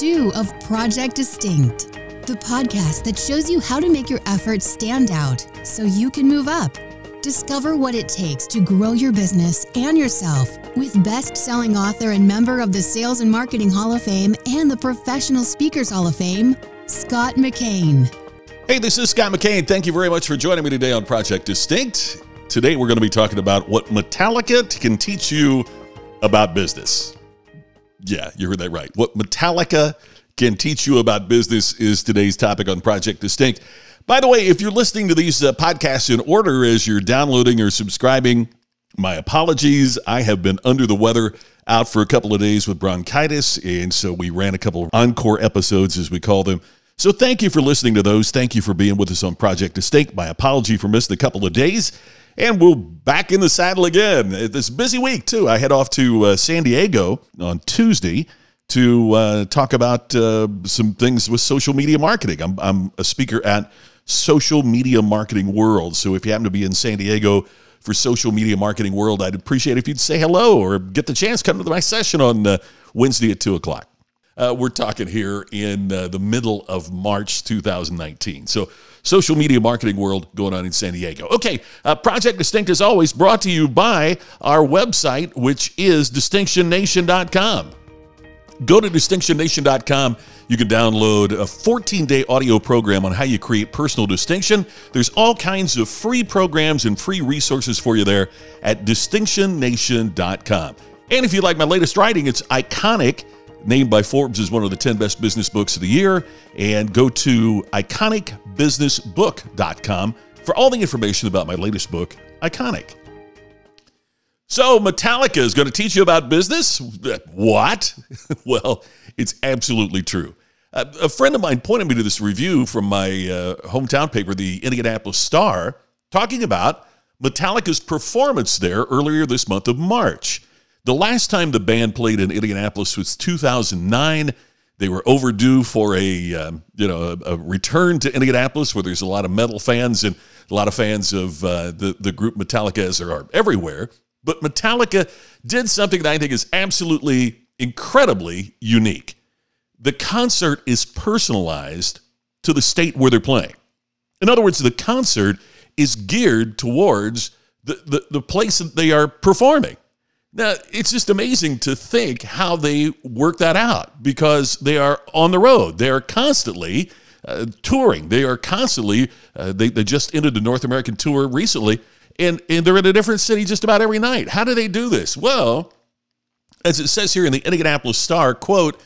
two of Project Distinct, the podcast that shows you how to make your efforts stand out so you can move up. Discover what it takes to grow your business and yourself with best selling author and member of the Sales and Marketing Hall of Fame and the Professional Speakers Hall of Fame, Scott McKain. Hey, this is Scott McKain. Thank you very much for joining me today on Project Distinct. Today, we're going to be talking about what Metallica can teach you about business. Yeah, you heard that right. What Metallica can teach you about business is today's topic on Project Distinct. By the way, if you're listening to these uh, podcasts in order as you're downloading or subscribing, my apologies. I have been under the weather out for a couple of days with bronchitis, and so we ran a couple of encore episodes, as we call them. So thank you for listening to those. Thank you for being with us on Project Distinct. My apology for missing a couple of days and we'll back in the saddle again. This busy week too. I head off to uh, San Diego on Tuesday to uh, talk about uh, some things with social media marketing. I'm, I'm a speaker at Social Media Marketing World. So if you happen to be in San Diego for Social Media Marketing World, I'd appreciate if you'd say hello or get the chance come to my session on uh, Wednesday at two o'clock. Uh, we're talking here in uh, the middle of March 2019. So social media marketing world going on in San Diego. Okay, uh, Project Distinct is always brought to you by our website, which is distinctionnation.com. Go to distinctionnation.com. You can download a 14 day audio program on how you create personal distinction. There's all kinds of free programs and free resources for you there at distinctionnation.com. And if you like my latest writing, it's iconic named by Forbes as one of the 10 best business books of the year. And go to iconicbusinessbook.com for all the information about my latest book, Iconic. So, Metallica is going to teach you about business? What? well, it's absolutely true. A friend of mine pointed me to this review from my uh, hometown paper, the Indianapolis Star, talking about Metallica's performance there earlier this month of March. The last time the band played in Indianapolis was 2009. They were overdue for a um, you know a, a, return to Indianapolis, where there's a lot of metal fans and a lot of fans of uh, the the group Metallica, as there are everywhere. But Metallica did something that I think is absolutely incredibly unique. The concert is personalized to the state where they're playing. In other words, the concert is geared towards the, the, the place that they are performing. Now, it's just amazing to think how they work that out because they are on the road. They are constantly uh, touring. They are constantly, uh, they, they just ended the North American tour recently, and, and they're in a different city just about every night. How do they do this? Well, as it says here in the Indianapolis Star, quote,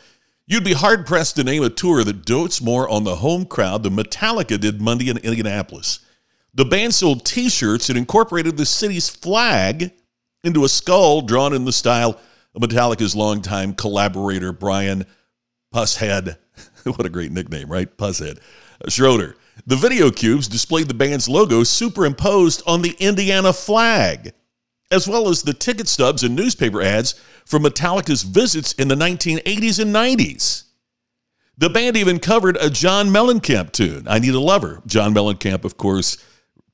You'd be hard pressed to name a tour that dotes more on the home crowd than Metallica did Monday in Indianapolis. The band sold t shirts that incorporated the city's flag into a skull drawn in the style of Metallica's longtime collaborator, Brian Pushead. what a great nickname, right? Pushead. Schroeder. The video cubes displayed the band's logo superimposed on the Indiana flag, as well as the ticket stubs and newspaper ads from Metallica's visits in the 1980s and 90s. The band even covered a John Mellencamp tune, I Need a Lover. John Mellencamp, of course,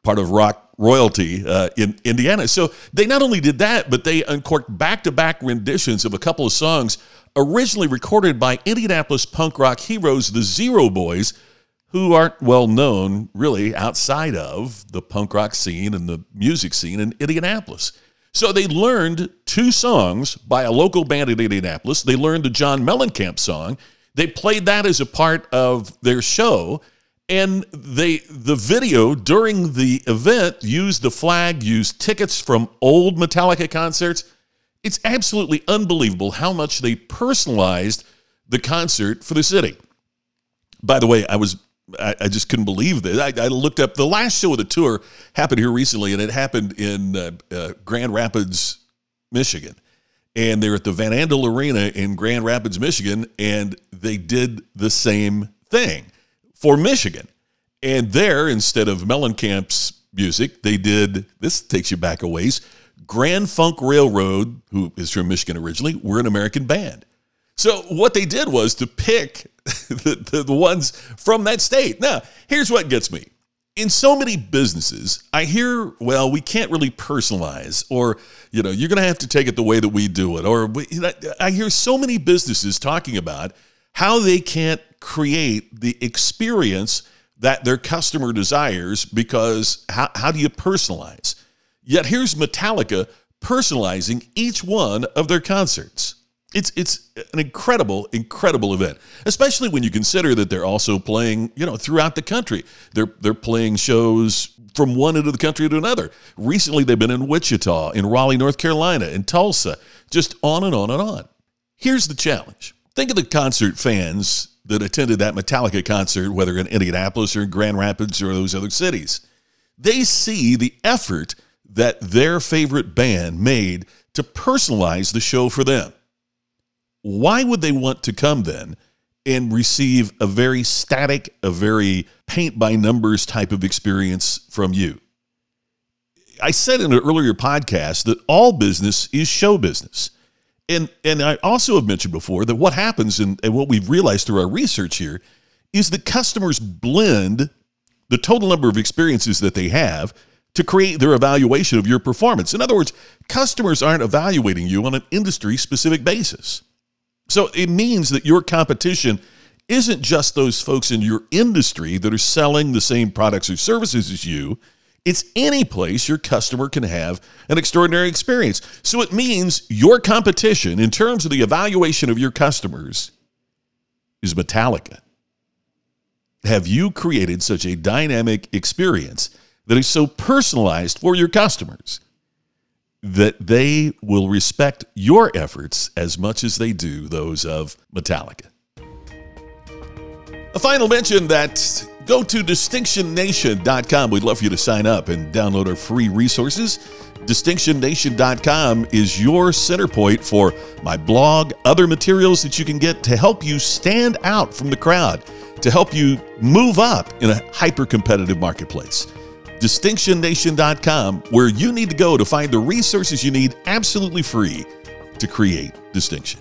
part of rock royalty uh, in Indiana. So they not only did that, but they uncorked back to back renditions of a couple of songs originally recorded by Indianapolis punk rock heroes, the Zero Boys, who aren't well known really outside of the punk rock scene and the music scene in Indianapolis. So they learned two songs by a local band in Indianapolis. They learned the John Mellencamp song. They played that as a part of their show and they the video during the event used the flag used tickets from old metallica concerts. It's absolutely unbelievable how much they personalized the concert for the city. By the way i was i, I just couldn't believe this I, I, looked up the last show of the tour happened here recently and it happened in uh, uh, grand rapids michigan. And they're at the van andel arena in grand rapids michigan and they did the same thing for Michigan. And there, instead of Mellencamp's music, they did this takes you back a ways. Grand Funk Railroad, who is from Michigan originally, were an American band. So what they did was to pick the, the, the ones from that state. Now, here's what gets me. In so many businesses, I hear, well, we can't really personalize, or, you know, you're going to have to take it the way that we do it. Or we, I hear so many businesses talking about how they can't create the experience that their customer desires because how, how do you personalize? Yet here's Metallica personalizing each one of their concerts. It's it's an incredible, incredible event, especially when you consider that they're also playing, you know, throughout the country. They're they're playing shows from one end of the country to another. Recently, they've been in Wichita, in Raleigh, North Carolina, in Tulsa, just on and on and on. Here's the challenge: think of the concert fans that attended that Metallica concert, whether in Indianapolis or Grand Rapids or those other cities. They see the effort that their favorite band made to personalize the show for them why would they want to come then and receive a very static, a very paint by numbers type of experience from you? I said in an earlier podcast that all business is show business. And, and I also have mentioned before that what happens and, what we've realized through our research here is that customers blend the total number of experiences that they have to create their evaluation of your performance. In other words, customers aren't evaluating you on an industry specific basis. So it means that your competition isn't just those folks in your industry that are selling the same products or services as you. It's any place your customer can have an extraordinary experience. So it means your competition, in terms of the evaluation of your customers, is Metallica. Have you created such a dynamic experience that is so personalized for your customers that they will respect your efforts as much as they do those of Metallica. A final mention that go to distinctionnation.com. We'd love for you to sign up and download our free resources. DistinctionNation.com is your center point for my blog, other materials that you can get to help you stand out from the crowd, to help you move up in a hyper competitive marketplace distinctionnation.com, where you need to go to find the resources you need absolutely free to create distinction.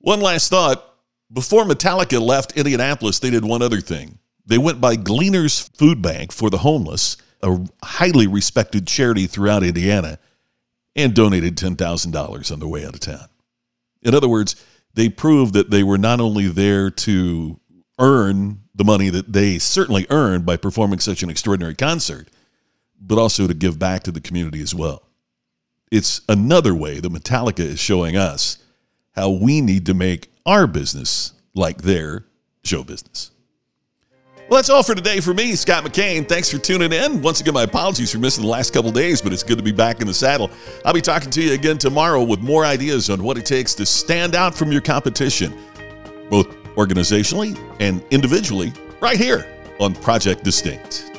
One last thought before Metallica left Indianapolis, they did one other thing. They went by Gleaners Food Bank for the homeless, a highly respected charity throughout Indiana, and donated $10,000 on the way out of town. In other words, they proved that they were not only there to earn the money that they certainly earned by performing such an extraordinary concert, but also to give back to the community as well. It's another way that Metallica is showing us how we need to make our business like their show business. Well, that's all for today for me, Scott McKain. Thanks for tuning in. Once again, my apologies for missing the last couple days, but it's good to be back in the saddle. I'll be talking to you again tomorrow with more ideas on what it takes to stand out from your competition, both organizationally and individually, right here on Project Distinct.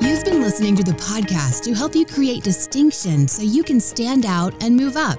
You've been listening to the podcast to help you create distinction so you can stand out and move up.